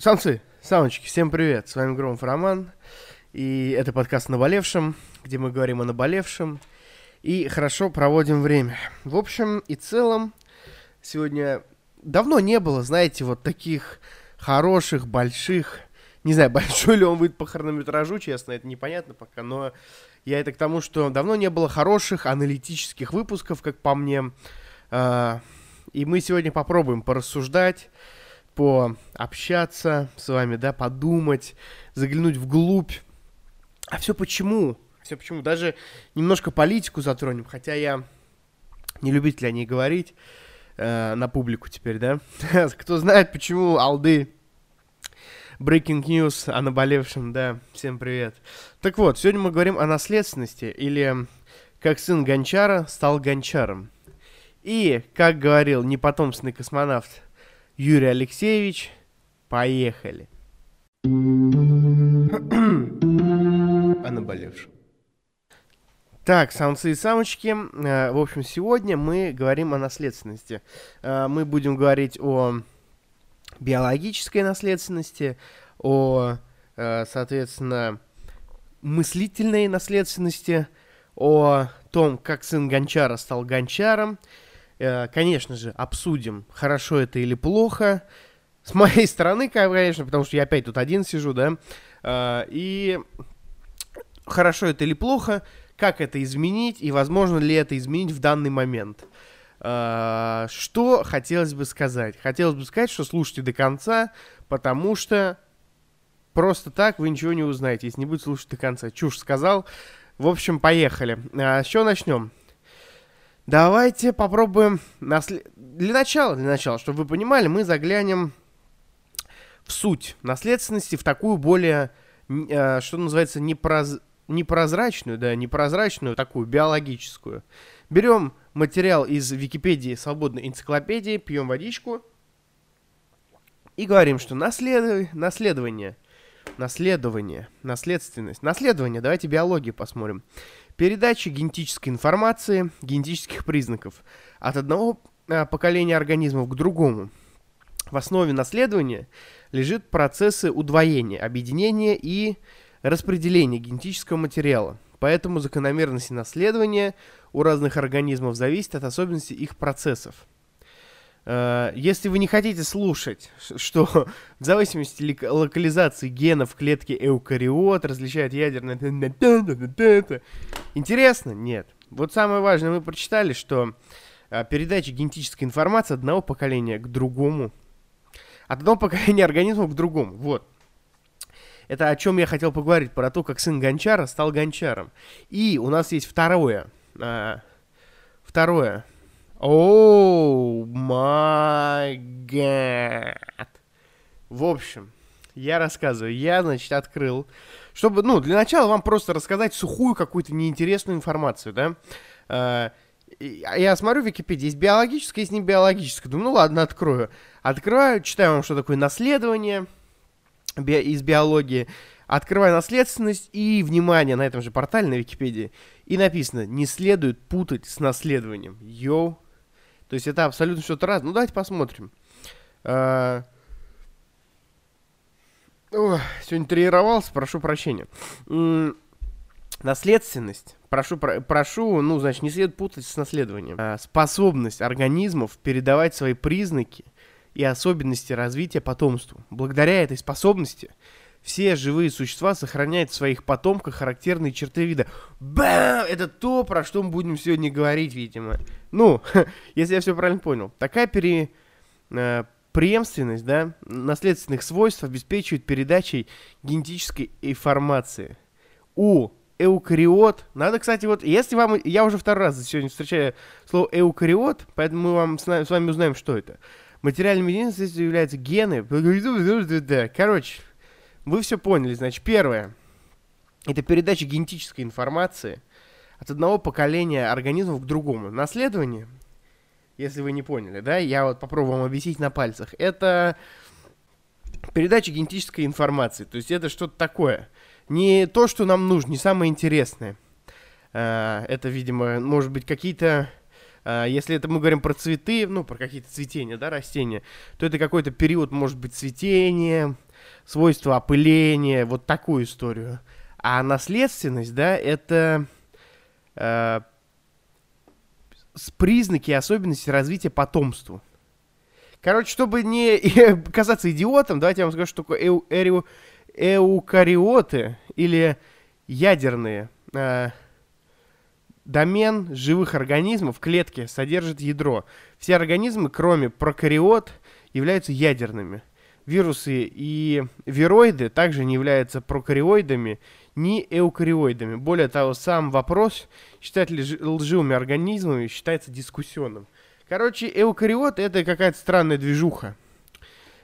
Самцы, самочки, всем привет, с вами Громов Роман, и это подкаст «Наболевшем», где мы говорим о наболевшем и хорошо проводим время. В общем и целом, сегодня давно не было, знаете, вот таких хороших, больших, не знаю, большой ли он будет по хронометражу, честно, это непонятно пока, но я это к тому, что давно не было хороших аналитических выпусков, как по мне, а, и мы сегодня попробуем порассуждать, пообщаться с вами, да, подумать, заглянуть вглубь. А все почему? Все почему? Даже немножко политику затронем, хотя я не любитель о ней говорить э, на публику теперь, да. Кто знает, почему алды Breaking news о наболевшем, да, всем привет. Так вот, сегодня мы говорим о наследственности, или как сын Гончара стал Гончаром. И, как говорил непотомственный космонавт Юрий Алексеевич, поехали. о наболевшем. Так, самцы и самочки. Э, в общем, сегодня мы говорим о наследственности. Э, мы будем говорить о биологической наследственности, о, э, соответственно, мыслительной наследственности, о том, как сын Гончара стал Гончаром, конечно же, обсудим, хорошо это или плохо. С моей стороны, конечно, потому что я опять тут один сижу, да. Э, и хорошо это или плохо, как это изменить и возможно ли это изменить в данный момент. Э, что хотелось бы сказать? Хотелось бы сказать, что слушайте до конца, потому что просто так вы ничего не узнаете, если не будете слушать до конца. Чушь сказал. В общем, поехали. С чего начнем? Давайте попробуем... Наслед... Для начала, для начала, чтобы вы понимали, мы заглянем в суть наследственности, в такую более, э, что называется, непроз... непрозрачную, да, непрозрачную, такую биологическую. Берем материал из Википедии свободной энциклопедии, пьем водичку и говорим, что наслед... наследование, наследование, наследственность, наследование, давайте биологию посмотрим. Передача генетической информации, генетических признаков от одного а, поколения организмов к другому. В основе наследования лежит процессы удвоения, объединения и распределения генетического материала. Поэтому закономерности наследования у разных организмов зависит от особенностей их процессов. Э, если вы не хотите слушать, что в зависимости от локализации генов в клетке эукариот различает ядерное... Интересно? Нет. Вот самое важное, мы прочитали, что э, передача генетической информации одного поколения к другому, от одного поколения организмов к другому. Вот. Это о чем я хотел поговорить, про то, как сын Гончара стал Гончаром. И у нас есть второе. А, второе о май гад. В общем, я рассказываю. Я, значит, открыл, чтобы, ну, для начала вам просто рассказать сухую какую-то неинтересную информацию, да. А, я смотрю в Википедии, есть биологическое, есть не биологическое. Думаю, ну ладно, открою. Открываю, читаю вам, что такое наследование би- из биологии. Открываю наследственность и, внимание, на этом же портале, на Википедии. И написано, не следует путать с наследованием. Йоу, то есть это абсолютно что-то разное. Ну, давайте посмотрим. А... Сегодня тренировался, прошу прощения. Наследственность. Прошу, про прошу, ну, значит, не следует путать с наследованием. А, способность организмов передавать свои признаки и особенности развития потомству. Благодаря этой способности все живые существа сохраняют в своих потомках характерные черты вида. Бам! Это то, про что мы будем сегодня говорить, видимо. Ну, если я все правильно понял. Такая пере... Э, преемственность, да, наследственных свойств обеспечивает передачей генетической информации. У эукариот, надо, кстати, вот, если вам, я уже второй раз сегодня встречаю слово эукариот, поэтому мы вам с, вами узнаем, что это. Материальным единством являются гены. Короче, вы все поняли. Значит, первое. Это передача генетической информации от одного поколения организмов к другому. Наследование, если вы не поняли, да, я вот попробую вам объяснить на пальцах. Это передача генетической информации. То есть это что-то такое. Не то, что нам нужно, не самое интересное. А, это, видимо, может быть какие-то а, если это мы говорим про цветы, ну, про какие-то цветения, да, растения, то это какой-то период, может быть, цветения, свойства опыления, вот такую историю. А наследственность, да, это э, признаки и особенности развития потомства. Короче, чтобы не казаться идиотом, давайте я вам скажу, что такое эу, эу, эукариоты или ядерные. Э, домен живых организмов в клетке содержит ядро. Все организмы, кроме прокариот, являются ядерными. Вирусы и вироиды также не являются прокариоидами, ни эукариоидами. Более того, сам вопрос, считать ли лживыми организмами, считается дискуссионным. Короче, эукариот это какая-то странная движуха.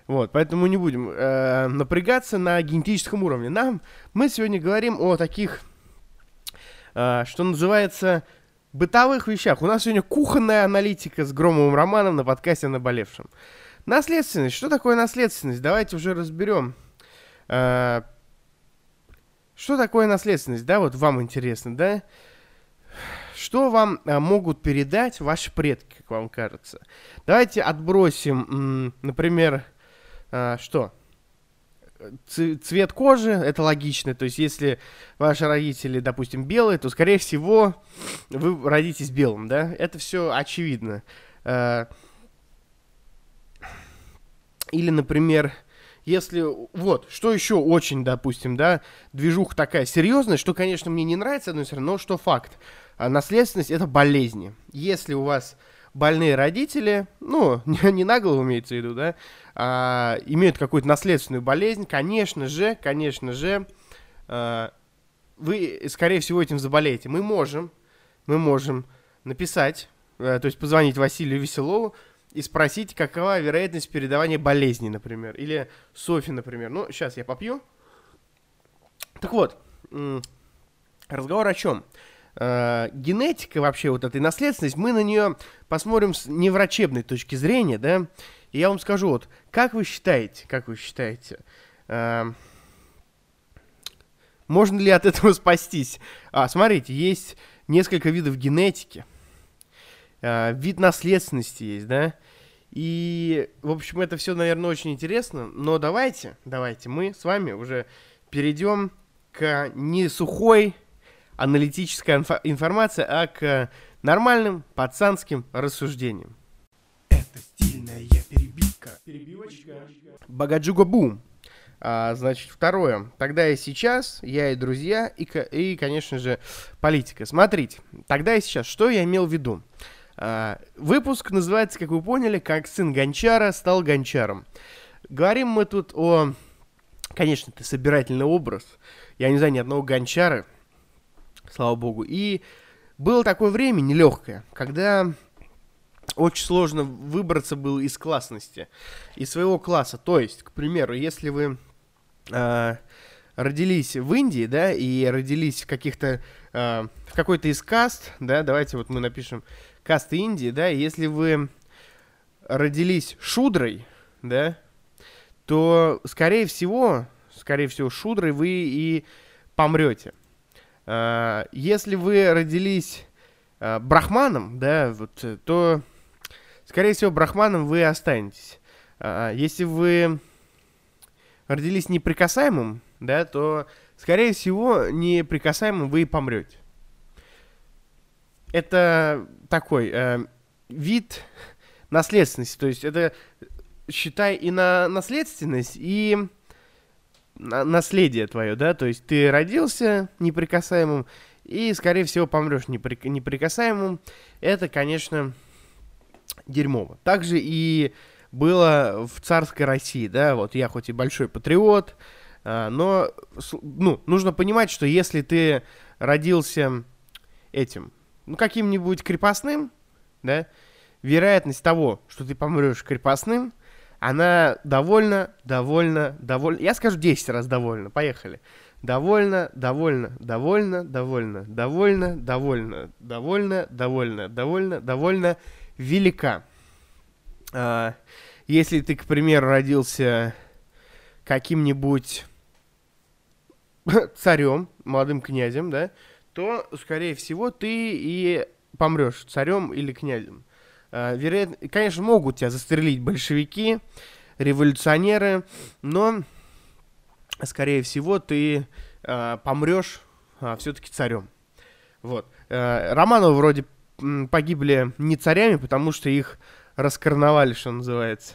Вот, поэтому не будем э, напрягаться на генетическом уровне. Нам мы сегодня говорим о таких, э, что называется, бытовых вещах. У нас сегодня кухонная аналитика с Громовым Романом на подкасте «Наболевшем». Наследственность. Что такое наследственность? Давайте уже разберем. Э, что такое наследственность? Да, вот вам интересно, да? Что вам а, могут передать ваши предки, как вам кажется? Давайте отбросим, например, а, что? Цвет кожи, это логично. То есть, если ваши родители, допустим, белые, то, скорее всего, вы родитесь белым, да? Это все очевидно. Или, например, если... Вот, что еще очень, допустим, да, движуха такая серьезная, что, конечно, мне не нравится, но все равно, но что факт. А наследственность – это болезни. Если у вас больные родители, ну, не, не на голову имеется в виду, да, а, имеют какую-то наследственную болезнь, конечно же, конечно же, а, вы, скорее всего, этим заболеете. Мы можем, мы можем написать, а, то есть позвонить Василию Веселову и спросить, какова вероятность передавания болезни, например, или Софи, например. Ну, сейчас я попью. Так вот, разговор о чем? э, генетика вообще вот этой наследственность, мы на нее посмотрим с неврачебной точки зрения, да, и я вам скажу, вот, как вы считаете, как вы считаете, э, можно ли от этого спастись? А, смотрите, есть несколько видов генетики, э, вид наследственности есть, да, и, в общем, это все, наверное, очень интересно, но давайте, давайте мы с вами уже перейдем к не сухой аналитическая инфо- информация, а к нормальным пацанским рассуждениям. Это стильная перебивка. Перебивочка. Багаджуга бум. А, значит, второе. Тогда и сейчас, я и друзья, и, и, конечно же, политика. Смотрите, тогда и сейчас, что я имел в виду? А, выпуск называется, как вы поняли, как сын Гончара стал Гончаром. Говорим мы тут о... Конечно, это собирательный образ. Я не знаю ни одного Гончара, слава богу. И было такое время нелегкое, когда очень сложно выбраться было из классности, из своего класса. То есть, к примеру, если вы э, родились в Индии, да, и родились в каких-то, э, в какой-то из каст, да, давайте вот мы напишем касты Индии, да, если вы родились шудрой, да, то, скорее всего, скорее всего, шудрой вы и помрете. А, если вы родились а, брахманом, да, вот, то, скорее всего, брахманом вы останетесь. А, если вы родились неприкасаемым, да, то, скорее всего, неприкасаемым вы и помрете. Это такой э, вид наследственности, то есть это считай и на наследственность, и наследие твое, да, то есть ты родился неприкасаемым и, скорее всего, помрешь непри- неприкасаемым. Это, конечно, дерьмово. Также и было в царской России, да, вот я хоть и большой патриот, а, но, ну, нужно понимать, что если ты родился этим, ну, каким-нибудь крепостным, да, вероятность того, что ты помрешь крепостным – она довольно, довольно, довольно... Я скажу 10 раз довольно. Поехали. Довольно, довольно, довольно, довольно, довольно, довольно, довольно, довольно, довольно, довольно велика. А, если ты, к примеру, родился каким-нибудь царем, молодым князем, да, то, скорее всего, ты и помрешь царем или князем. А, вероятно, конечно, могут тебя застрелить большевики, революционеры, но скорее всего, ты э, помрешь э, все-таки царем. Вот. Романовы вроде погибли не царями, потому что их раскороновали, что называется.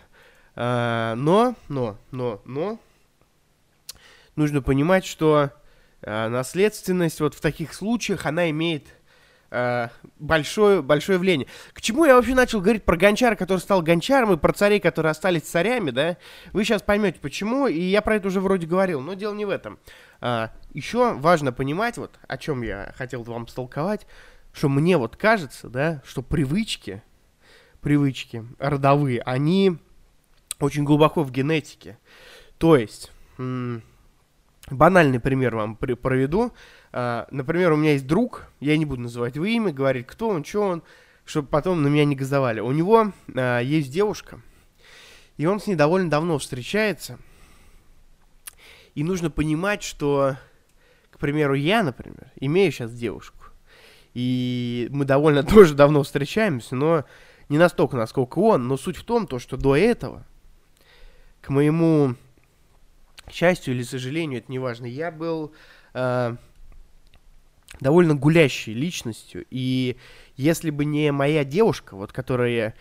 Но, но, но, но, нужно понимать, что э, наследственность вот в таких случаях, она имеет э, большое, большое влияние. К чему я вообще начал говорить про гончара, который стал гончаром, и про царей, которые остались царями, да? Вы сейчас поймете, почему, и я про это уже вроде говорил, но дело не в этом. А, еще важно понимать, вот о чем я хотел вам столковать, что мне вот кажется, да, что привычки, привычки родовые, они очень глубоко в генетике. То есть, банальный пример вам проведу. Uh, например, у меня есть друг, я не буду называть его имя, говорить, кто он, что он, чтобы потом на меня не газовали. У него uh, есть девушка, и он с ней довольно давно встречается. И нужно понимать, что, к примеру, я, например, имею сейчас девушку, и мы довольно тоже давно встречаемся, но не настолько, насколько он. Но суть в том, то, что до этого, к моему счастью или сожалению, это не важно, я был э, довольно гулящей личностью. И если бы не моя девушка, вот которая,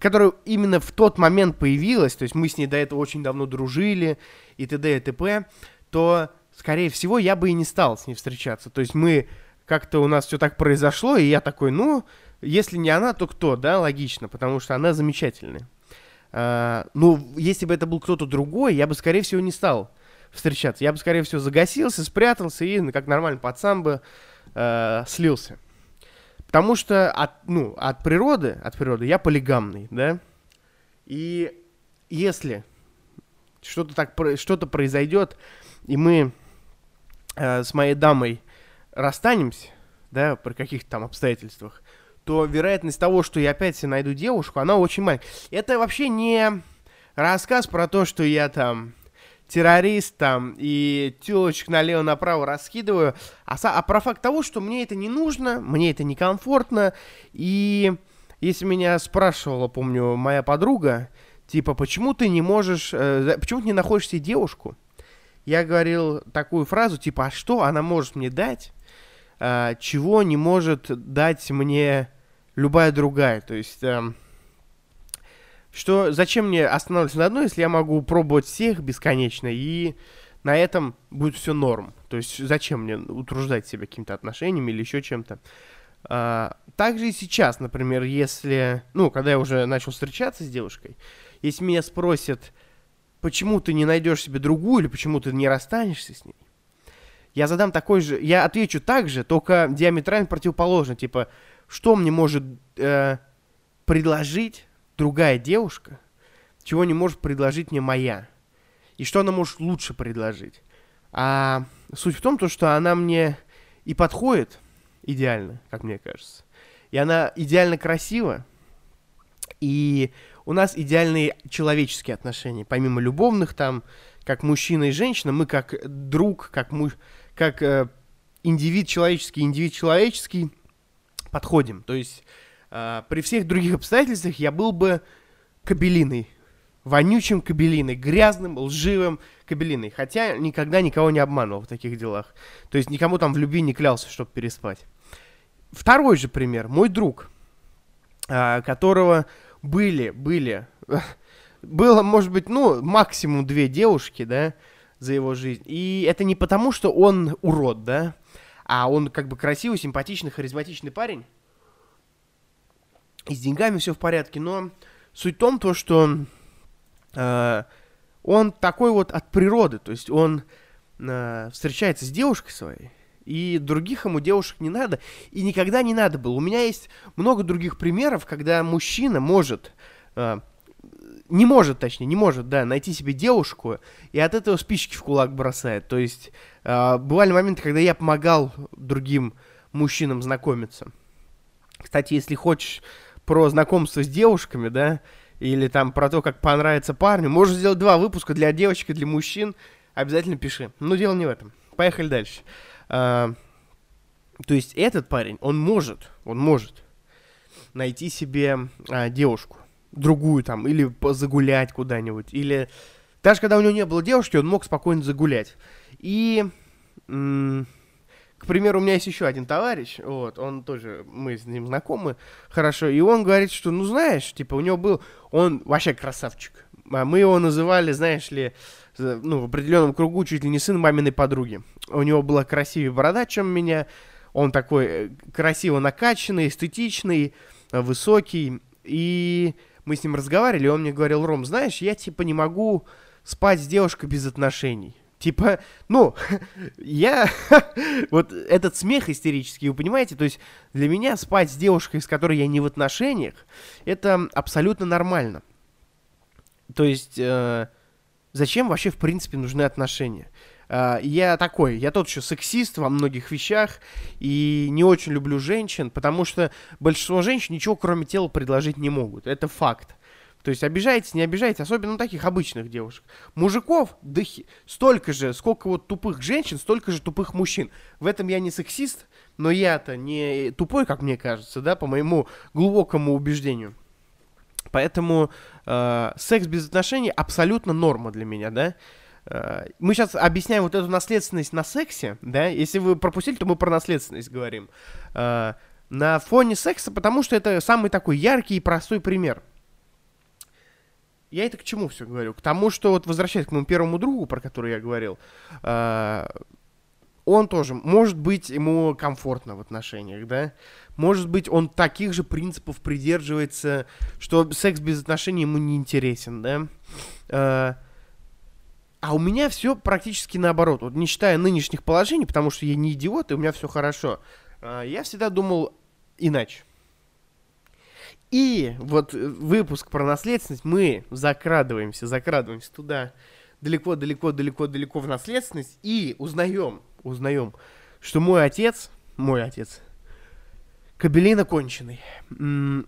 которая именно в тот момент появилась, то есть мы с ней до этого очень давно дружили и т.д. и т.п., то, скорее всего, я бы и не стал с ней встречаться. То есть мы как-то у нас все так произошло, и я такой, ну, если не она, то кто, да, логично, потому что она замечательная. А, ну, если бы это был кто-то другой, я бы, скорее всего, не стал встречаться. Я бы, скорее всего, загасился, спрятался и, как нормальный пацан бы, э, слился. Потому что от, ну, от природы, от природы я полигамный, да. И если что-то так, что-то произойдет, и мы э, с моей дамой расстанемся, да, при каких-то там обстоятельствах, то вероятность того, что я опять найду девушку, она очень маленькая. Это вообще не рассказ про то, что я там террорист там и телочек налево-направо раскидываю, а, а про факт того, что мне это не нужно, мне это некомфортно, и если меня спрашивала, помню, моя подруга, типа, почему ты не можешь, э, почему ты не находишь себе девушку? Я говорил такую фразу, типа, а что она может мне дать, э, чего не может дать мне любая другая. То есть, э, что зачем мне останавливаться на одной, если я могу пробовать всех бесконечно, и на этом будет все норм. То есть, зачем мне утруждать себя какими-то отношениями или еще чем-то. А, также и сейчас, например, если, ну, когда я уже начал встречаться с девушкой, если меня спросят, почему ты не найдешь себе другую или почему ты не расстанешься с ней, я задам такой же, я отвечу так же, только диаметрально противоположно, типа, что мне может э, предложить другая девушка, чего не может предложить мне моя, и что она может лучше предложить. А суть в том, то, что она мне и подходит идеально, как мне кажется, и она идеально красива, и у нас идеальные человеческие отношения, помимо любовных там, как мужчина и женщина, мы как друг, как муж как э, индивид человеческий, индивид человеческий подходим. То есть э, при всех других обстоятельствах я был бы кабелиной, вонючим кабелиной, грязным, лживым кабелиной. Хотя никогда никого не обманывал в таких делах. То есть никому там в любви не клялся, чтобы переспать. Второй же пример. Мой друг, э, которого были, были, было, может быть, ну, максимум две девушки, да, за его жизнь. И это не потому, что он урод, да, а он как бы красивый, симпатичный, харизматичный парень. И с деньгами все в порядке, но суть в том, то, что э, он такой вот от природы, то есть он э, встречается с девушкой своей, и других ему девушек не надо, и никогда не надо было. У меня есть много других примеров, когда мужчина может э, не может, точнее, не может, да, найти себе девушку, и от этого спички в кулак бросает. То есть э, бывали моменты, когда я помогал другим мужчинам знакомиться. Кстати, если хочешь про знакомство с девушками, да, или там про то, как понравится парню, можешь сделать два выпуска для девочек и для мужчин, обязательно пиши. Но дело не в этом. Поехали дальше. А, то есть этот парень, он может, он может найти себе а, девушку другую там, или загулять куда-нибудь, или Даже когда у него не было девушки, он мог спокойно загулять. И, к примеру, у меня есть еще один товарищ, вот, он тоже, мы с ним знакомы хорошо, и он говорит, что, ну, знаешь, типа, у него был, он вообще красавчик. А мы его называли, знаешь ли, ну, в определенном кругу чуть ли не сын маминой подруги. У него была красивее борода, чем меня. Он такой э, красиво накачанный, эстетичный, высокий. И мы с ним разговаривали, и он мне говорил, Ром, знаешь, я типа не могу спать с девушкой без отношений. Типа, ну, я... вот этот смех истерический, вы понимаете? То есть для меня спать с девушкой, с которой я не в отношениях, это абсолютно нормально. То есть... Э, зачем вообще, в принципе, нужны отношения? Uh, я такой, я тот еще сексист во многих вещах и не очень люблю женщин, потому что большинство женщин ничего кроме тела предложить не могут. Это факт. То есть обижаетесь, не обижаете, особенно таких обычных девушек. Мужиков, да хи... столько же, сколько вот тупых женщин, столько же тупых мужчин. В этом я не сексист, но я-то не тупой, как мне кажется, да, по моему глубокому убеждению. Поэтому э, секс без отношений абсолютно норма для меня, да. Э, мы сейчас объясняем вот эту наследственность на сексе, да. Если вы пропустили, то мы про наследственность говорим. Э, на фоне секса, потому что это самый такой яркий и простой пример. Я это к чему все говорю? К тому, что вот возвращаясь к моему первому другу, про который я говорил, э, он тоже, может быть, ему комфортно в отношениях, да, может быть, он таких же принципов придерживается, что секс без отношений ему не интересен, да. Э, а у меня все практически наоборот. Вот не считая нынешних положений, потому что я не идиот, и у меня все хорошо. Э, я всегда думал иначе. И вот выпуск про наследственность, мы закрадываемся, закрадываемся туда далеко-далеко-далеко-далеко в наследственность и узнаем, узнаем, что мой отец, мой отец, Кабелина конченый.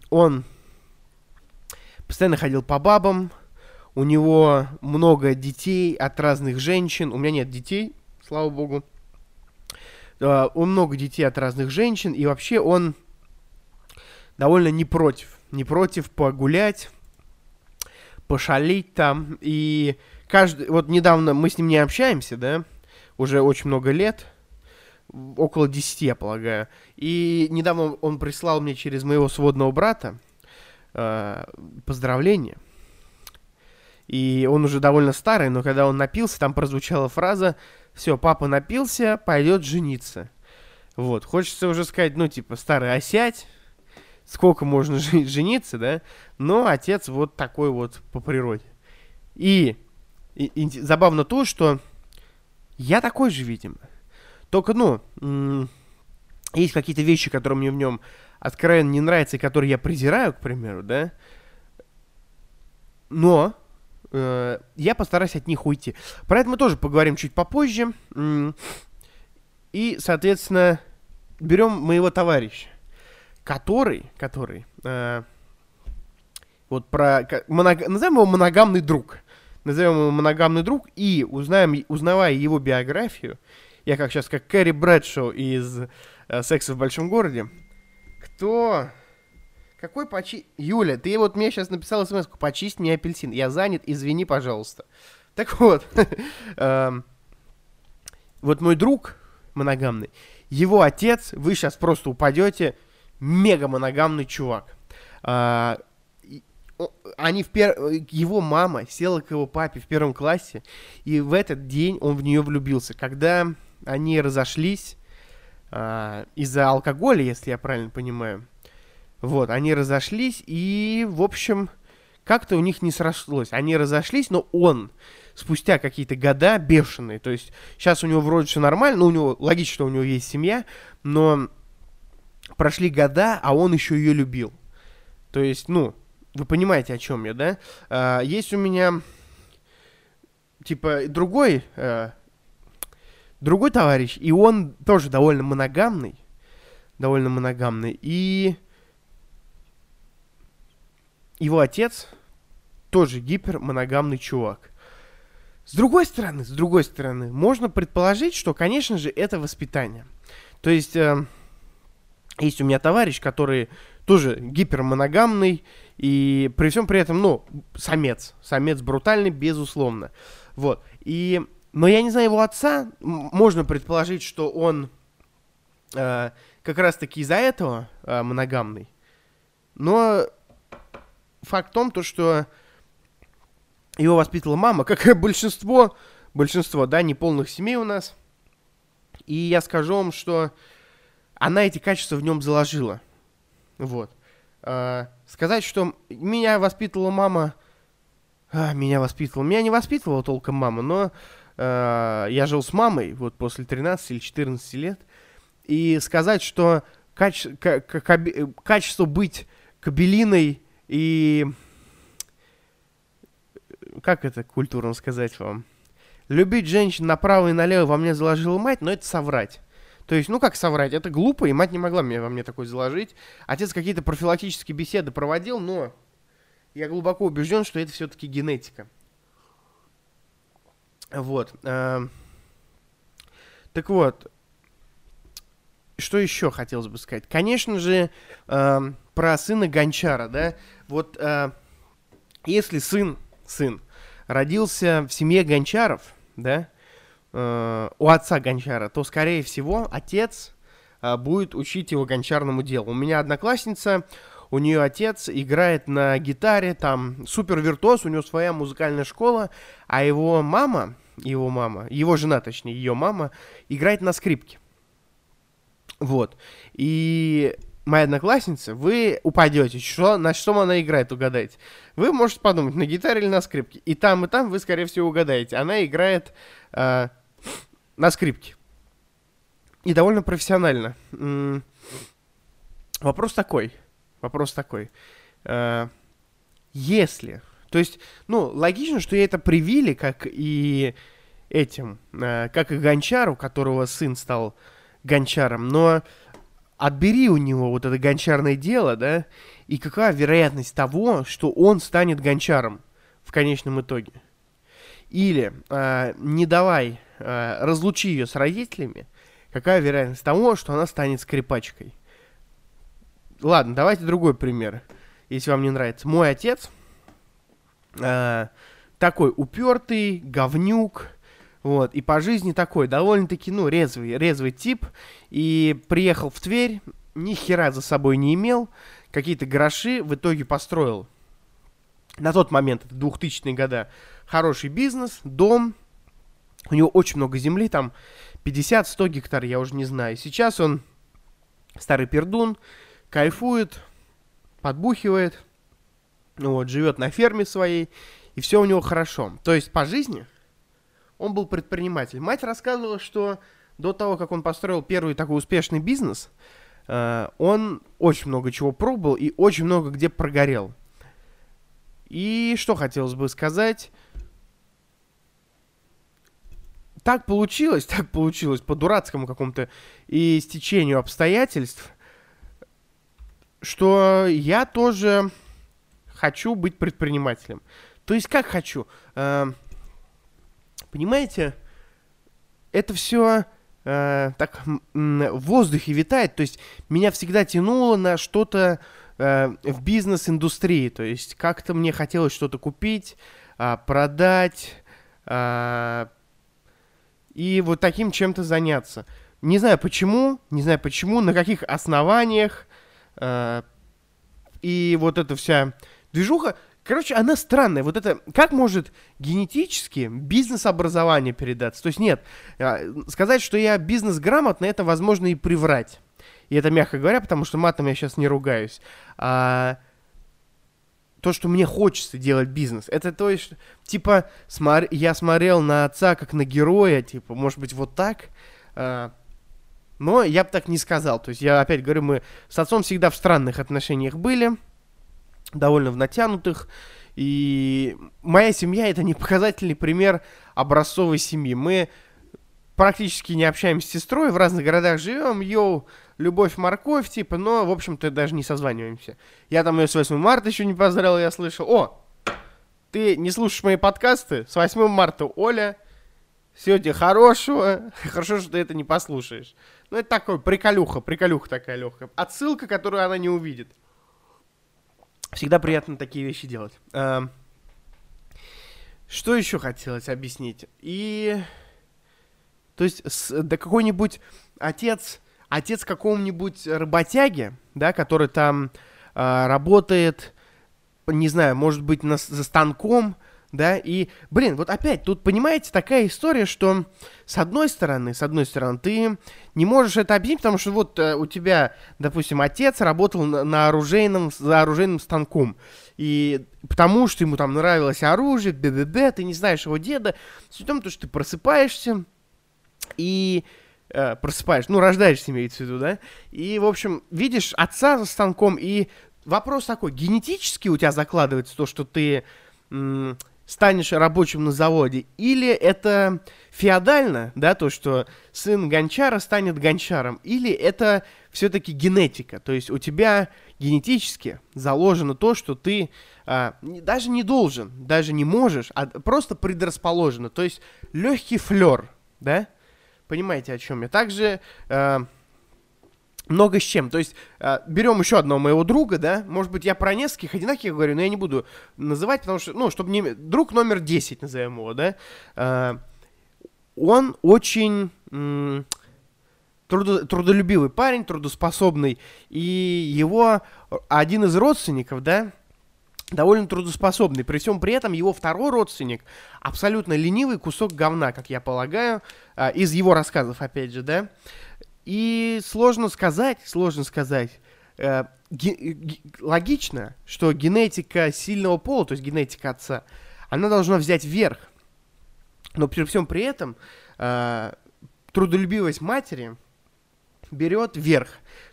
Он постоянно ходил по бабам, у него много детей от разных женщин. У меня нет детей, слава богу. Uh, он много детей от разных женщин, и вообще он довольно не против. Не против погулять, пошалить там. И каждый... Вот недавно мы с ним не общаемся, да, уже очень много лет около 10, я полагаю. И недавно он прислал мне через моего сводного брата э, поздравление. И он уже довольно старый, но когда он напился, там прозвучала фраза «Все, папа напился, пойдет жениться». Вот, хочется уже сказать, ну, типа, старый, осядь, сколько можно жениться, да? Но отец вот такой вот по природе. И, и, и забавно то, что я такой же, видимо. Только, ну, есть какие-то вещи, которые мне в нем откровенно не нравятся и которые я презираю, к примеру, да. Но э, я постараюсь от них уйти. Про это мы тоже поговорим чуть попозже. И, соответственно, берем моего товарища, который, который, э, вот про, моног, назовем его моногамный друг, назовем его моногамный друг и узнаем, узнавая его биографию, я как сейчас, как Кэрри Брэдшоу из э, «Секса в большом городе». Кто... Какой почи... Юля, ты вот мне сейчас написал смс почисть мне апельсин. Я занят, извини, пожалуйста. Так вот, эм, вот мой друг моногамный, его отец, вы сейчас просто упадете, мега моногамный чувак. А, они в пер... его мама села к его папе в первом классе, и в этот день он в нее влюбился. Когда они разошлись э, из-за алкоголя, если я правильно понимаю. Вот, они разошлись, и, в общем, как-то у них не срослось. Они разошлись, но он спустя какие-то года бешеные. То есть сейчас у него вроде все нормально, ну, у него логично, у него есть семья, но прошли года, а он еще ее любил. То есть, ну, вы понимаете, о чем я, да? А, есть у меня, типа, другой а, другой товарищ, и он тоже довольно моногамный, довольно моногамный, и его отец тоже гипермоногамный чувак. С другой стороны, с другой стороны, можно предположить, что, конечно же, это воспитание. То есть, э, есть у меня товарищ, который тоже гипермоногамный, и при всем при этом, ну, самец, самец брутальный, безусловно. Вот, и, но я не знаю его отца, можно предположить, что он э, как раз-таки из-за этого э, моногамный, но факт в том, то, что его воспитывала мама, как и большинство, большинство, да, неполных семей у нас. И я скажу вам, что она эти качества в нем заложила. Вот. А, сказать, что меня воспитывала мама... А, меня воспитывала... Меня не воспитывала толком мама, но а, я жил с мамой вот после 13 или 14 лет. И сказать, что каче... качество быть кабелиной и... Как это культурно сказать вам? Любить женщин направо и налево во мне заложила мать, но это соврать. То есть, ну как соврать, это глупо, и мать не могла мне, во мне такой заложить. Отец какие-то профилактические беседы проводил, но я глубоко убежден, что это все-таки генетика. Вот. Э, так вот, что еще хотелось бы сказать? Конечно же, э, про сына Гончара, да. Вот э, если сын, сын, родился в семье Гончаров, да, э, у отца Гончара, то, скорее всего, отец э, будет учить его гончарному делу. У меня одноклассница, у нее отец играет на гитаре, там супер виртуоз, у него своя музыкальная школа, а его мама, его мама, его жена, точнее, ее мама, играет на скрипке. Вот. И моя одноклассница, вы упадете. Что, на что она играет, угадайте. Вы можете подумать, на гитаре или на скрипке. И там, и там вы, скорее всего, угадаете. Она играет э, на скрипке. И довольно профессионально. М-м- вопрос такой. Вопрос такой. Э, если... То есть, ну, логично, что ей это привили, как и этим, э, как и Гончару, которого сын стал Гончаром. Но отбери у него вот это гончарное дело, да, и какая вероятность того, что он станет гончаром в конечном итоге. Или э, не давай, э, разлучи ее с родителями, какая вероятность того, что она станет скрипачкой. Ладно, давайте другой пример, если вам не нравится. Мой отец э, такой упертый, говнюк, вот, и по жизни такой, довольно-таки, ну, резвый, резвый тип. И приехал в Тверь, ни хера за собой не имел, какие-то гроши в итоге построил. На тот момент, это 2000-е годы, хороший бизнес, дом, у него очень много земли, там 50-100 гектар, я уже не знаю. Сейчас он старый пердун, кайфует, подбухивает, вот, живет на ферме своей, и все у него хорошо. То есть по жизни он был предприниматель. Мать рассказывала, что до того, как он построил первый такой успешный бизнес, э, он очень много чего пробовал и очень много где прогорел. И что хотелось бы сказать? Так получилось, так получилось по дурацкому какому-то и стечению обстоятельств, что я тоже хочу быть предпринимателем. То есть как хочу? Понимаете, это все э, так в воздухе витает. То есть меня всегда тянуло на что-то э, в бизнес-индустрии. То есть как-то мне хотелось что-то купить, э, продать э, и вот таким чем-то заняться. Не знаю почему, не знаю почему, на каких основаниях. Э, и вот эта вся движуха. Короче, она странная. Вот это, как может генетически бизнес-образование передаться? То есть нет, а, сказать, что я бизнес-грамотный, это возможно и приврать. И это мягко говоря, потому что матом я сейчас не ругаюсь. А, то, что мне хочется делать бизнес. Это то есть, типа, смор... я смотрел на отца как на героя, типа, может быть, вот так. А, но я бы так не сказал. То есть я опять говорю, мы с отцом всегда в странных отношениях были довольно в натянутых. И моя семья это не показательный пример образцовой семьи. Мы практически не общаемся с сестрой, в разных городах живем, йоу, любовь, морковь, типа, но, в общем-то, даже не созваниваемся. Я там ее с 8 марта еще не поздравил, я слышал, о, ты не слушаешь мои подкасты? С 8 марта, Оля, всего хорошего, хорошо, что ты это не послушаешь. Ну, это такой приколюха, приколюха такая легкая. Отсылка, которую она не увидит. Всегда приятно такие вещи делать. А, что еще хотелось объяснить? И... То есть, с, да какой-нибудь отец, отец какого-нибудь работяги, да, который там э, работает, не знаю, может быть, на, за станком, да, и, блин, вот опять, тут, понимаете, такая история, что с одной стороны, с одной стороны, ты не можешь это объяснить, потому что вот э, у тебя, допустим, отец работал на, на оружейном, за оружейным станком, и потому что ему там нравилось оружие, БББ, ты не знаешь его деда, с том, что ты просыпаешься, и э, просыпаешь, ну, рождаешься, имеется в виду, да, и, в общем, видишь отца за станком, и вопрос такой, генетически у тебя закладывается то, что ты станешь рабочим на заводе, или это феодально, да, то, что сын гончара станет гончаром, или это все-таки генетика, то есть у тебя генетически заложено то, что ты а, даже не должен, даже не можешь, а просто предрасположено, то есть легкий флер, да, понимаете, о чем я. Также а, много с чем. То есть, э, берем еще одного моего друга, да, может быть, я про нескольких одинаких говорю, но я не буду называть, потому что, ну, чтобы не... Друг номер 10, назовем его, да, э, он очень э, трудо, трудолюбивый парень, трудоспособный, и его один из родственников, да, довольно трудоспособный. При всем при этом его второй родственник абсолютно ленивый кусок говна, как я полагаю, э, из его рассказов, опять же, да, и сложно сказать, сложно сказать, э, ге, логично, что генетика сильного пола, то есть генетика отца, она должна взять верх. Но при всем при этом э, трудолюбивость матери берет верх.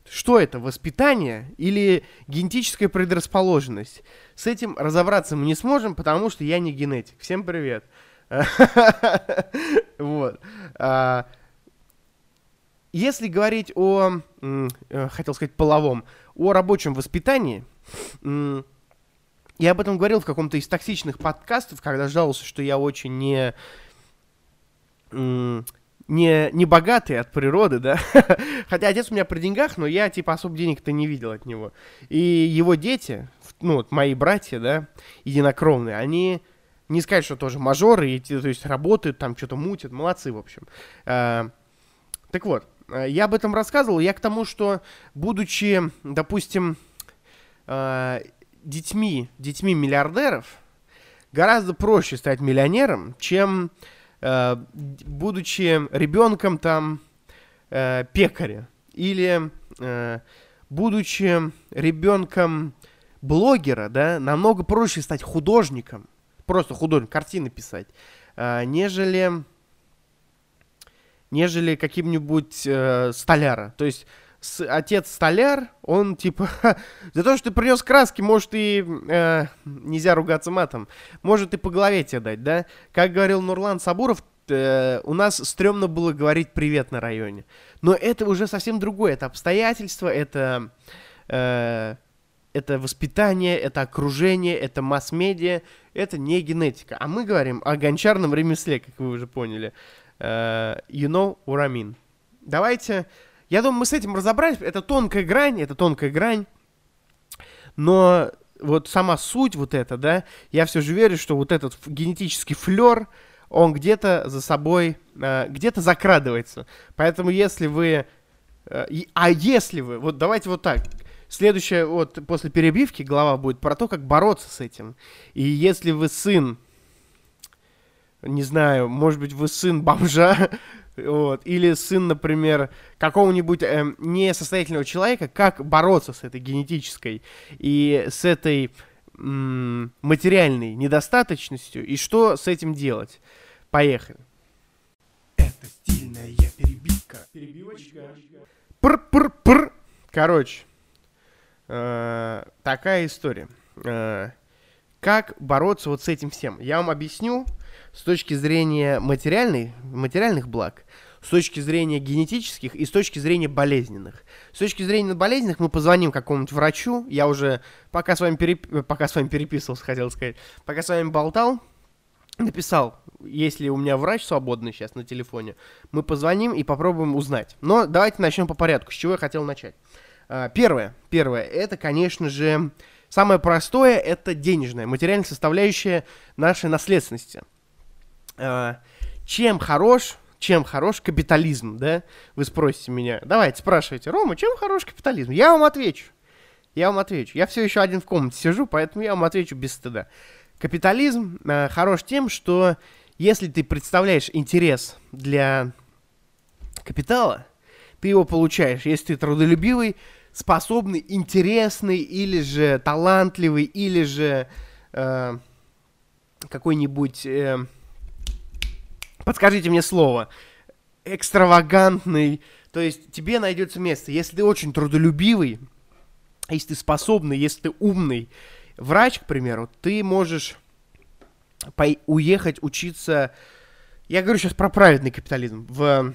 Что это, воспитание или генетическая предрасположенность? С этим разобраться мы не сможем, потому что я не генетик. Всем привет. Вот. Если говорить о, э, хотел сказать, половом, о рабочем воспитании, я об этом говорил в каком-то из токсичных подкастов, когда жаловался, что я очень не, не, не богатый от природы, да. Хотя отец у меня при деньгах, но я, типа, особо денег-то не видел от него. И его дети, ну, вот мои братья, да, единокровные, они не сказать, что тоже мажоры, и, то есть работают, там что-то мутят, молодцы, в общем. А, так вот, Э, я об этом рассказывал. Я к тому, что, будучи, допустим, э, детьми, детьми миллиардеров, гораздо проще стать миллионером, чем э, будучи ребенком там пекаря или будучи ребенком блогера, да, намного проще стать художником, просто художник, картины писать, нежели нежели каким-нибудь э, столяра. То есть с, отец столяр, он типа за то, что ты принес краски, может и э, нельзя ругаться матом, может и по голове тебе дать, да? Как говорил Нурлан Сабуров, э, у нас стрёмно было говорить привет на районе. Но это уже совсем другое, это обстоятельства, это э, это воспитание, это окружение, это масс-медиа, это не генетика. А мы говорим о гончарном ремесле, как вы уже поняли. Uh, you know mean. Давайте... Я думаю, мы с этим разобрались. Это тонкая грань, это тонкая грань. Но вот сама суть вот эта, да, я все же верю, что вот этот генетический флер, он где-то за собой, э, где-то закрадывается. Поэтому если вы... Э, а если вы... Вот давайте вот так. Следующее, вот после перебивки глава будет про то, как бороться с этим. И если вы сын не знаю, может быть, вы сын бомжа, вот, или сын, например, какого-нибудь э, несостоятельного человека, как бороться с этой генетической и с этой м- материальной недостаточностью, и что с этим делать. Поехали. Это стильная перебивка. Перебивочка. Пр-пр-пр. Короче, э, такая история. Э, как бороться вот с этим всем? Я вам объясню, с точки зрения материальной, материальных благ, с точки зрения генетических и с точки зрения болезненных. С точки зрения болезненных мы позвоним какому-нибудь врачу. Я уже, пока с вами, переп... пока с вами переписывался, хотел сказать, пока с вами болтал, написал, если у меня врач свободный сейчас на телефоне, мы позвоним и попробуем узнать. Но давайте начнем по порядку. С чего я хотел начать? А, первое, первое, это, конечно же, Самое простое – это денежная, материальная составляющая нашей наследственности. Э, чем хорош, чем хорош капитализм, да? Вы спросите меня. Давайте, спрашивайте, Рома, чем хорош капитализм? Я вам отвечу. Я вам отвечу. Я все еще один в комнате сижу, поэтому я вам отвечу без стыда. Капитализм э, хорош тем, что если ты представляешь интерес для капитала, ты его получаешь. Если ты трудолюбивый, способный, интересный, или же талантливый, или же э, какой-нибудь, э, подскажите мне слово, экстравагантный, то есть тебе найдется место. Если ты очень трудолюбивый, если ты способный, если ты умный врач, к примеру, ты можешь уехать учиться, я говорю сейчас про праведный капитализм, в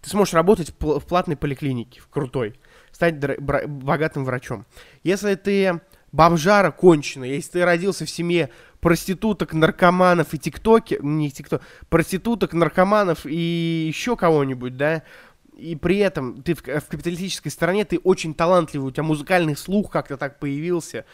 ты сможешь работать в платной поликлинике, в крутой, стать богатым врачом. Если ты бомжара конченый, если ты родился в семье проституток, наркоманов и тиктоки, не тикток, проституток, наркоманов и еще кого-нибудь, да, и при этом ты в, в капиталистической стране, ты очень талантливый, у тебя музыкальный слух как-то так появился,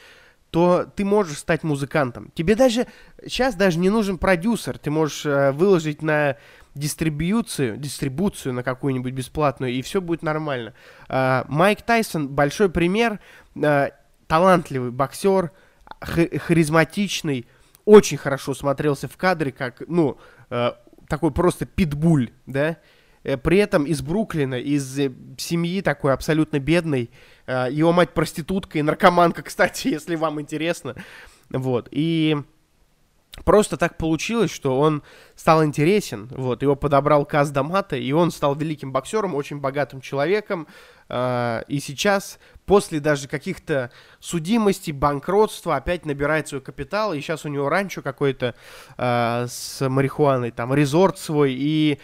то ты можешь стать музыкантом. Тебе даже сейчас даже не нужен продюсер, ты можешь э, выложить на дистрибьюцию, дистрибуцию на какую-нибудь бесплатную, и все будет нормально. Э, Майк Тайсон большой пример, э, талантливый боксер, харизматичный, очень хорошо смотрелся в кадре, как, ну, э, такой просто питбуль, да, э, при этом из Бруклина, из э, семьи такой абсолютно бедной, э, его мать проститутка и наркоманка, кстати, если вам интересно, вот, и просто так получилось, что он стал интересен, вот, его подобрал Каз Дамата, и он стал великим боксером, очень богатым человеком, и сейчас, после даже каких-то судимостей, банкротства, опять набирает свой капитал, и сейчас у него ранчо какой-то э, с марихуаной, там, резорт свой, и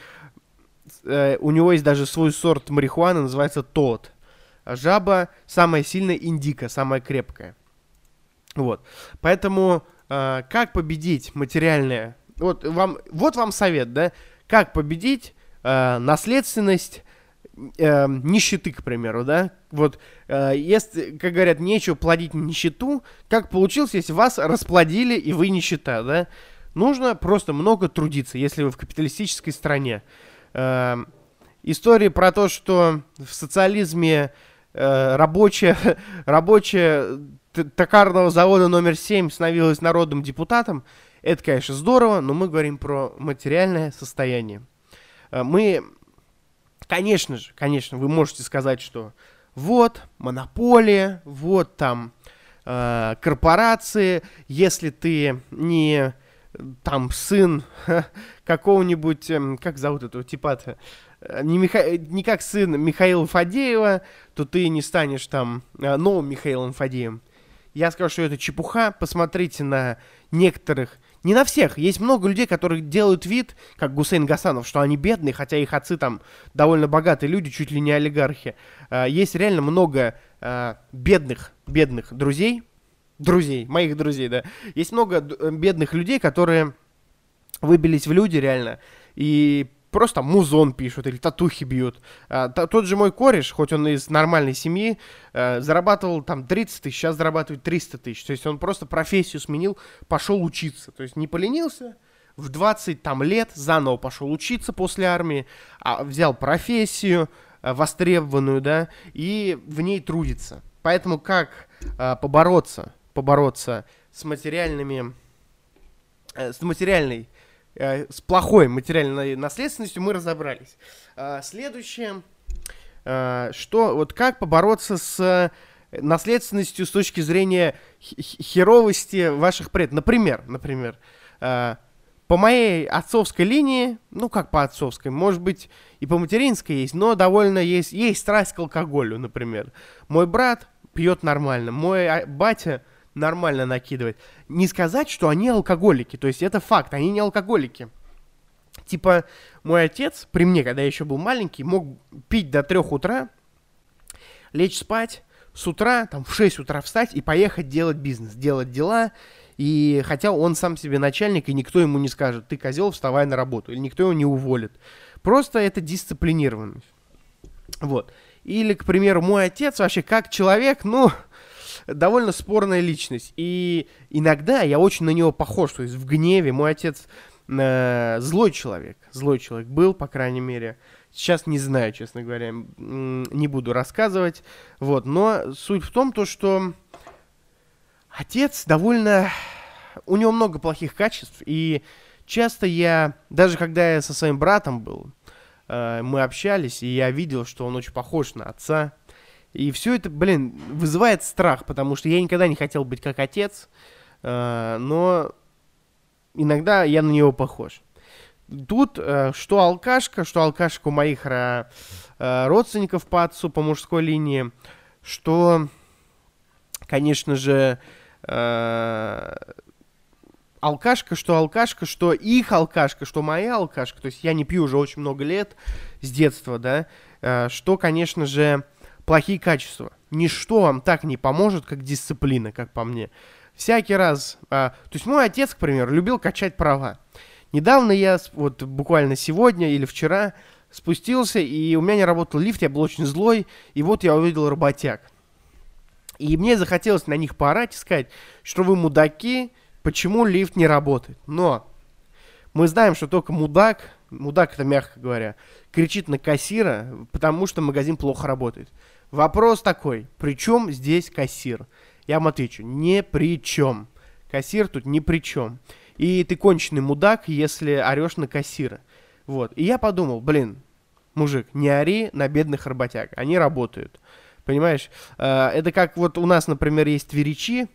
э, у него есть даже свой сорт марихуаны, называется тот. Жаба самая сильная индика, самая крепкая. Вот, поэтому э, как победить материальное? Вот вам, вот вам совет, да? Как победить э, наследственность э, нищеты, к примеру, да? Вот, э, если, как говорят, нечего плодить нищету, как получилось, если вас расплодили и вы нищета, да? Нужно просто много трудиться, если вы в капиталистической стране. Э, истории про то, что в социализме э, рабочая, рабочая токарного завода номер 7 становилась народным депутатом, это, конечно, здорово, но мы говорим про материальное состояние. Э, мы, конечно же, конечно, вы можете сказать, что вот монополия, вот там э, корпорации, если ты не там сын какого-нибудь, эм, как зовут этого типа-то, э, не, Миха... не как сын Михаила Фадеева, то ты не станешь там э, новым Михаилом Фадеевым. Я скажу, что это чепуха. Посмотрите на некоторых, не на всех. Есть много людей, которые делают вид, как Гусейн Гасанов, что они бедные, хотя их отцы там довольно богатые люди, чуть ли не олигархи. А, есть реально много а, бедных, бедных друзей, друзей, моих друзей, да. Есть много бедных людей, которые выбились в люди реально. И просто музон пишут или татухи бьют. А, тот же мой кореш, хоть он из нормальной семьи, а, зарабатывал там 30 тысяч, сейчас зарабатывает 300 тысяч. То есть он просто профессию сменил, пошел учиться. То есть не поленился, в 20 там лет заново пошел учиться после армии, а взял профессию а, востребованную, да, и в ней трудится. Поэтому как а, побороться, побороться с материальными, э, с материальной с плохой материальной наследственностью мы разобрались. А, следующее, а, что, вот как побороться с наследственностью с точки зрения херовости ваших предков. Например, например, а, по моей отцовской линии, ну как по отцовской, может быть и по материнской есть, но довольно есть, есть страсть к алкоголю, например. Мой брат пьет нормально, мой батя нормально накидывает. Не сказать, что они алкоголики, то есть это факт, они не алкоголики. Типа, мой отец при мне, когда я еще был маленький, мог пить до трех утра, лечь спать, с утра, там, в 6 утра встать и поехать делать бизнес, делать дела. И хотя он сам себе начальник, и никто ему не скажет, ты козел, вставай на работу, или никто его не уволит. Просто это дисциплинированность. Вот. Или, к примеру, мой отец вообще как человек, ну, довольно спорная личность. И иногда я очень на него похож, то есть в гневе. Мой отец э, злой человек, злой человек был, по крайней мере. Сейчас не знаю, честно говоря, не буду рассказывать. Вот, но суть в том, то, что отец довольно... У него много плохих качеств, и часто я, даже когда я со своим братом был, э, мы общались, и я видел, что он очень похож на отца. И все это, блин, вызывает страх, потому что я никогда не хотел быть как отец, э, но иногда я на него похож. Тут э, что алкашка, что алкашка у моих э, родственников по отцу, по мужской линии, что, конечно же, алкашка, что алкашка, что их алкашка, что моя алкашка, то есть я не пью уже очень много лет, с детства, да, что, конечно же, плохие качества. Ничто вам так не поможет, как дисциплина, как по мне. Всякий раз, э, то есть мой отец, к примеру, любил качать права. Недавно я, вот буквально сегодня или вчера, спустился, и у меня не работал лифт, я был очень злой, и вот я увидел работяг. И мне захотелось на них поорать и сказать, что вы мудаки, почему лифт не работает. Но мы знаем, что только мудак, мудак это мягко говоря, кричит на кассира, потому что магазин плохо работает. Вопрос такой, при чем здесь кассир? Я вам отвечу, не при чем. Кассир тут ни при чем и ты конченый мудак, если орешь на кассира. Вот. И я подумал, блин, мужик, не ори на бедных работяг, они работают. Понимаешь? Э, это как вот у нас, например, есть тверичи,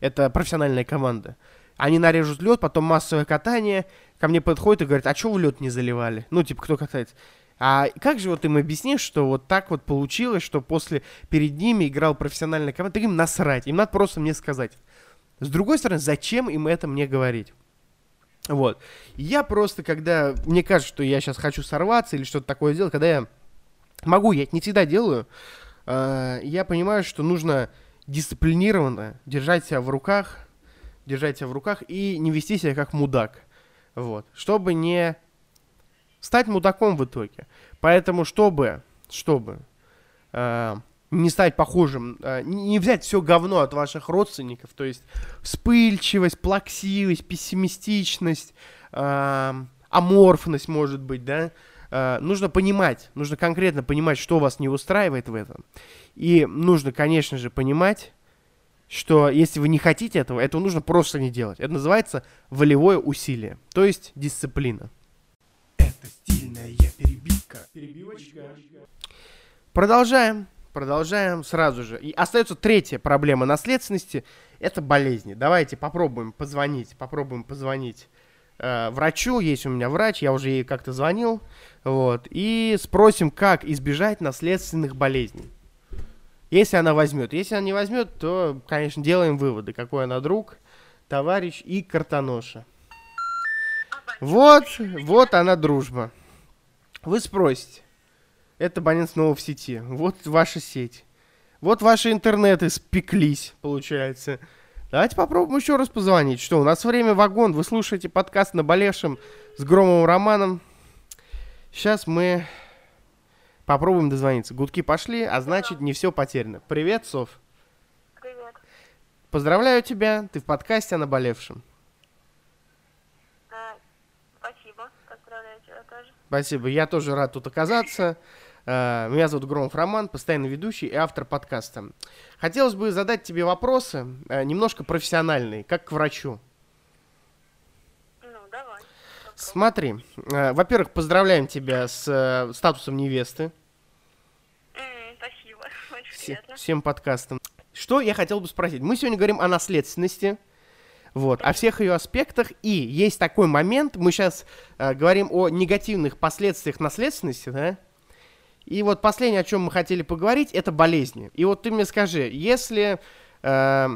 это профессиональная команда. Они нарежут лед, потом массовое катание, ко мне подходят и говорят, а что вы лед не заливали? Ну, типа, кто катается? А как же вот им объяснишь, что вот так вот получилось, что после перед ними играл профессиональная команда, им насрать, им надо просто мне сказать. С другой стороны, зачем им это мне говорить? Вот. Я просто, когда мне кажется, что я сейчас хочу сорваться или что-то такое сделать, когда я могу, я это не всегда делаю, э, я понимаю, что нужно дисциплинированно держать себя в руках, держать себя в руках и не вести себя как мудак. Вот. Чтобы не стать мудаком в итоге. Поэтому, чтобы, чтобы э, не стать похожим, э, не взять все говно от ваших родственников, то есть вспыльчивость, плаксивость, пессимистичность, э, аморфность, может быть, да, э, нужно понимать, нужно конкретно понимать, что вас не устраивает в этом. И нужно, конечно же, понимать, что если вы не хотите этого, этого нужно просто не делать. Это называется волевое усилие, то есть дисциплина. Это стильная перебивка. Перебивочка. Продолжаем. Продолжаем сразу же. И остается третья проблема наследственности. Это болезни. Давайте попробуем позвонить. Попробуем позвонить э, врачу. Есть у меня врач, я уже ей как-то звонил. Вот. И спросим, как избежать наследственных болезней. Если она возьмет. Если она не возьмет, то, конечно, делаем выводы, какой она друг, товарищ и картоноша. Вот, вот она дружба. Вы спросите, это абонент снова в сети. Вот ваша сеть. Вот ваши интернеты спеклись, получается. Давайте попробуем еще раз позвонить. Что, у нас время вагон. Вы слушаете подкаст «Наболевшим» с Громовым Романом. Сейчас мы попробуем дозвониться. Гудки пошли, а значит, не все потеряно. Привет, Сов. Привет. Поздравляю тебя. Ты в подкасте о наболевшем. А, спасибо. Поздравляю тебя тоже. Спасибо. Я тоже рад тут оказаться. Э, меня зовут Громов Роман, постоянный ведущий и автор подкаста. Хотелось бы задать тебе вопросы, э, немножко профессиональные, как к врачу. Ну, давай. Смотри, э, во-первых, поздравляем тебя с статусом невесты. Mm, спасибо, очень приятно. всем подкастам. Что я хотел бы спросить? Мы сегодня говорим о наследственности, вот, о всех ее аспектах, и есть такой момент, мы сейчас э, говорим о негативных последствиях наследственности, да, и вот последнее, о чем мы хотели поговорить, это болезни. И вот ты мне скажи, если э,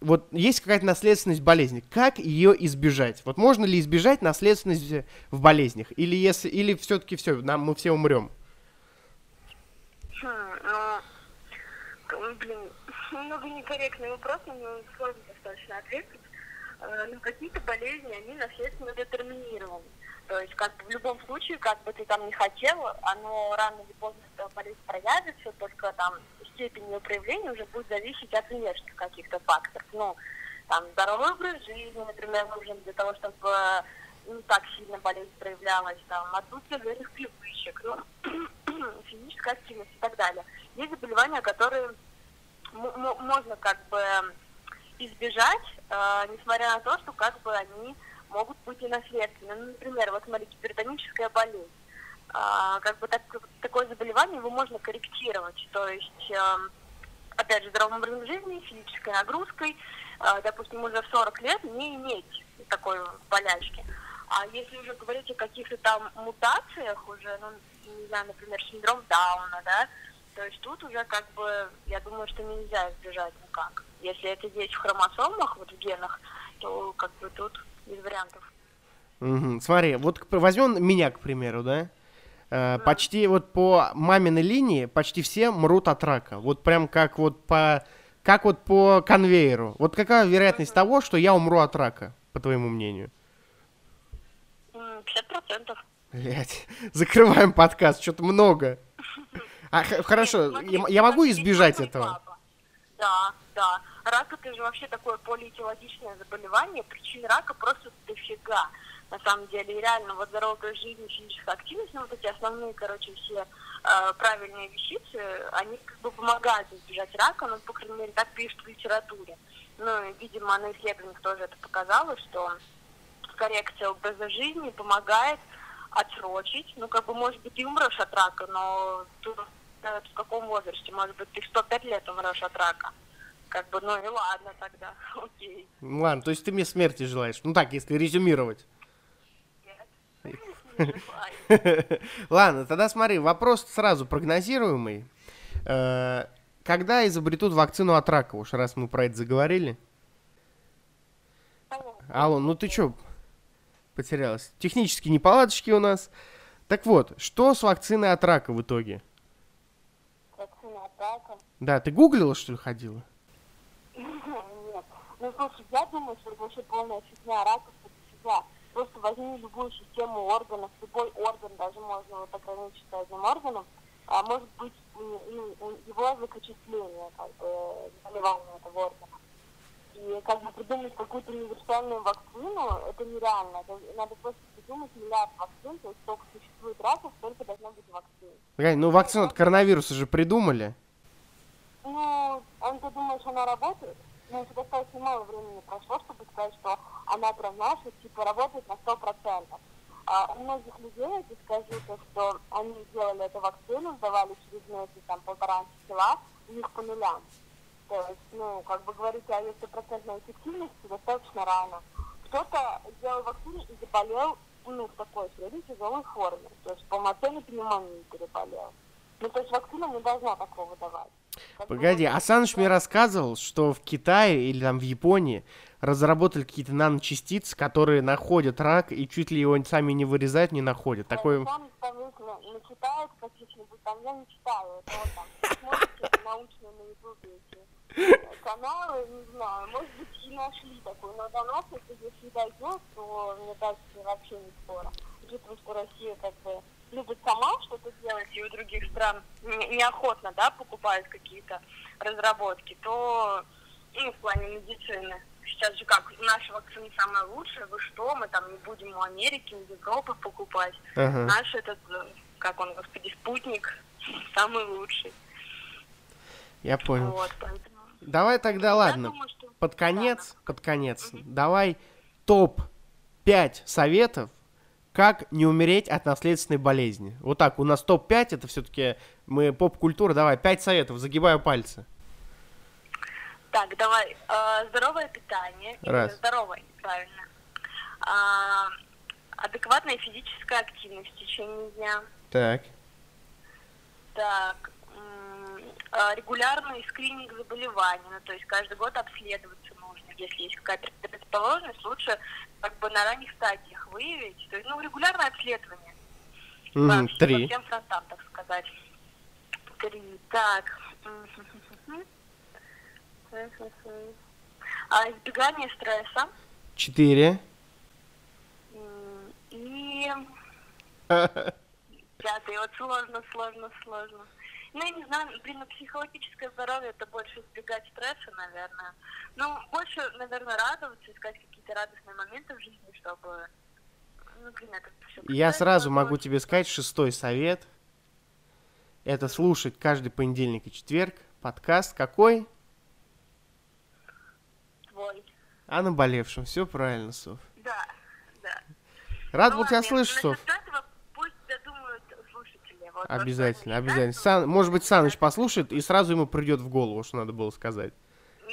вот есть какая-то наследственность болезни, как ее избежать? Вот можно ли избежать наследственности в болезнях? Или если, или все-таки все, нам мы все умрем? Хм, ну, блин, немного некорректный вопрос, но сложно достаточно ответить. Э, но какие-то болезни, они наследственно детерминированы. То есть, как бы в любом случае, как бы ты там не хотел, оно рано или поздно эта болезнь проявится, только там степень ее проявления уже будет зависеть от внешних каких-то факторов. Ну, там, здоровый образ жизни, например, нужен для того, чтобы не ну, так сильно болезнь проявлялась, там, отсутствие вредных привычек, ну, физическая активность и так далее. Есть заболевания, которые можно как бы избежать, э, несмотря на то, что как бы они могут быть и наследственны. Ну, например, вот смотрите, гипертоническая болезнь. Э, как бы так, такое заболевание его можно корректировать, то есть, э, опять же, здоровым образом жизни, физической нагрузкой, э, допустим, уже в 40 лет не иметь такой болячки. А если уже говорить о каких-то там мутациях уже, ну, не знаю, например, синдром Дауна, да, то есть тут уже как бы, я думаю, что нельзя избежать никак. Если это есть в хромосомах, вот в генах, то как бы тут без вариантов. Угу. Смотри, вот возьмем меня, к примеру, да? Э, mm. Почти вот по маминой линии почти все мрут от рака. Вот прям как вот по как вот по конвейеру. Вот какая вероятность mm-hmm. того, что я умру от рака, по твоему мнению? 50%. Блять, закрываем подкаст, что-то много. А, хорошо, я, я могу избежать этого? Да, да. Рак это же вообще такое полиэтиологичное заболевание. Причин рака просто дофига. На самом деле, реально, вот здоровая жизнь, физическая активность, ну, вот эти основные, короче, все э, правильные вещицы, они как бы помогают избежать рака, ну, по крайней мере, так пишут в литературе. Ну, видимо, на исследованиях тоже это показало, что коррекция образа жизни помогает отсрочить. Ну, как бы, может быть, и умрешь от рака, но ты в каком возрасте? Может быть, ты 105 лет умрешь от рака. Как бы, ну и ладно тогда, окей. Ну ладно, то есть ты мне смерти желаешь? Ну так, если резюмировать. Ладно, тогда смотри, вопрос сразу прогнозируемый. Э, когда изобретут вакцину от рака, уж раз мы про это заговорили? Алло, ну ты чё, потерялась. Технические неполадочки у нас. Так вот, что с вакциной от рака в итоге? Рака? Да, ты гуглила, что ли, ходила? Нет. Ну, слушай, я думаю, что это вообще полная фигня. Раков это фигня. Просто возьми любую систему органов, любой орган, даже можно вот ограничить одним органом, а может быть ну, его закочисление, как бы, заболевание этого органа. И как бы придумать какую-то универсальную вакцину, это нереально. Это, надо просто придумать миллиард вакцин, то есть сколько существует раков, столько должно быть вакцин. Погоди, ну вакцину от коронавируса же придумали. Ну, он, ты думаешь, она работает? Ну, это достаточно мало времени прошло, чтобы сказать, что она прям наша, типа, работает на сто процентов. А у многих людей, тебе скажу, то, что они сделали эту вакцину, сдавали через месяц, там, полтора числа, у них по нулям. То есть, ну, как бы говорить о ее стопроцентной эффективности достаточно рано. Кто-то сделал вакцину и заболел, ну, в такой средней тяжелой форме. То есть полноценной пневмонии переболел. Ну, то есть вакцина не должна такого давать. Погоди, бы, Асаныч мне рассказывал, что в Китае или там в Японии разработали какие-то наночастицы, которые находят рак и чуть ли его сами не вырезают, не находят. Такое... Там, там, на читают каких-нибудь, там я не читаю, это вот там, смотрите научные на ютубе каналы, не знаю, может быть, и нашли такой, но до нас, если дойдет, то, мне кажется, вообще не скоро. Учитывая, что Россия как бы любит сама что-то делать, и у других стран неохотно, да, покупают какие-то разработки, то, ну, в плане медицины, сейчас же как, наша вакцина самая лучшая, вы что, мы там не будем у Америки, у Европы покупать. Uh-huh. Наш этот, как он, господи, спутник, самый лучший. Я понял. Вот, поэтому... Давай тогда, ладно, думаю, что... под конец, да. под конец, угу. давай топ-5 советов, как не умереть от наследственной болезни. Вот так, у нас топ-5, это все-таки мы поп-культура, давай, 5 советов, загибаю пальцы. Так, давай, э, здоровое питание, Раз. здоровое, правильно. Э, адекватная физическая активность в течение дня. Так. Так, Э, регулярный скрининг заболеваний, ну, то есть каждый год обследоваться если есть какая-то предрасположенность, лучше как бы на ранних стадиях выявить, то есть, ну, регулярное обследование. Mm, три. По всем фронтам, так сказать. Три. Так. А, избегание стресса. Четыре. И пятый. Вот сложно, сложно, сложно. Ну, я не знаю, блин, ну, психологическое здоровье это больше избегать стресса, наверное. Ну, больше, наверное, радоваться, искать какие-то радостные моменты в жизни, чтобы... Ну, блин, это все... Я сразу могу тебе сказать шестой совет. Это слушать каждый понедельник и четверг. Подкаст какой? Твой. О наболевшем. Все правильно, Соф. Да, да. Рад Ну был тебя слышать, Соф. насчет этого пусть додумают слушатели. Вот, то, что Обязательно, обязательно. Сан, может быть, Саныч послушает, и сразу ему придет в голову, что надо было сказать.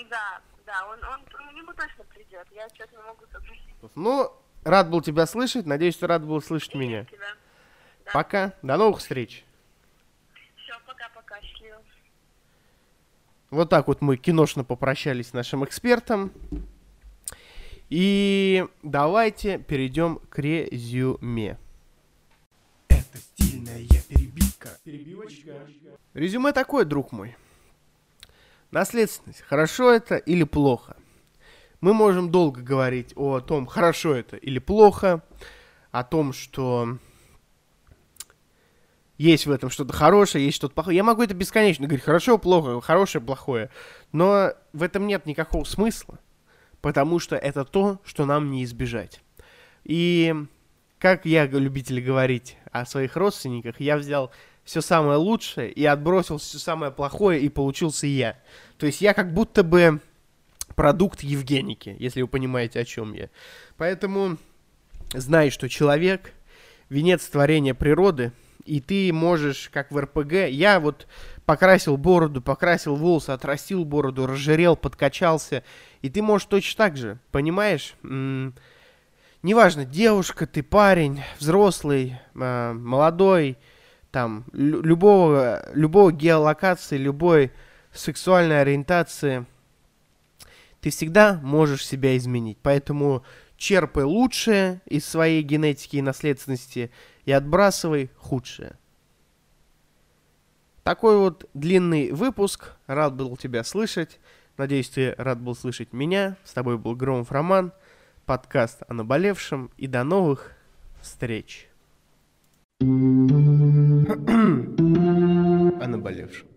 Да, да, он, он, он- ему точно придет. Я сейчас не могу согласиться. Ну, рад был тебя слышать. Надеюсь, ты рад был слышать меня. Тебя. Да. Пока. До новых встреч. Все, пока-пока, счастливо. Вот так вот мы киношно попрощались с нашим экспертом. И давайте перейдем к резюме. Перебивочка. Резюме такое, друг мой. Наследственность. Хорошо это или плохо? Мы можем долго говорить о том, хорошо это или плохо, о том, что есть в этом что-то хорошее, есть что-то плохое. Я могу это бесконечно говорить, хорошо, плохо, хорошее, плохое. Но в этом нет никакого смысла, потому что это то, что нам не избежать. И как я любитель говорить о своих родственниках, я взял все самое лучшее и отбросил все самое плохое, и получился я. То есть я как будто бы продукт Евгеники, если вы понимаете, о чем я. Поэтому знай, что человек — венец творения природы, и ты можешь, как в РПГ, я вот покрасил бороду, покрасил волосы, отрастил бороду, разжирел, подкачался, и ты можешь точно так же, понимаешь? М, Неважно, девушка ты, парень, взрослый, э, молодой, там, лю- любого, любого геолокации, любой сексуальной ориентации, ты всегда можешь себя изменить. Поэтому черпай лучшее из своей генетики и наследственности и отбрасывай худшее. Такой вот длинный выпуск. Рад был тебя слышать. Надеюсь, ты рад был слышать меня. С тобой был Громов Роман. Подкаст о наболевшем. И до новых встреч о наболевшем.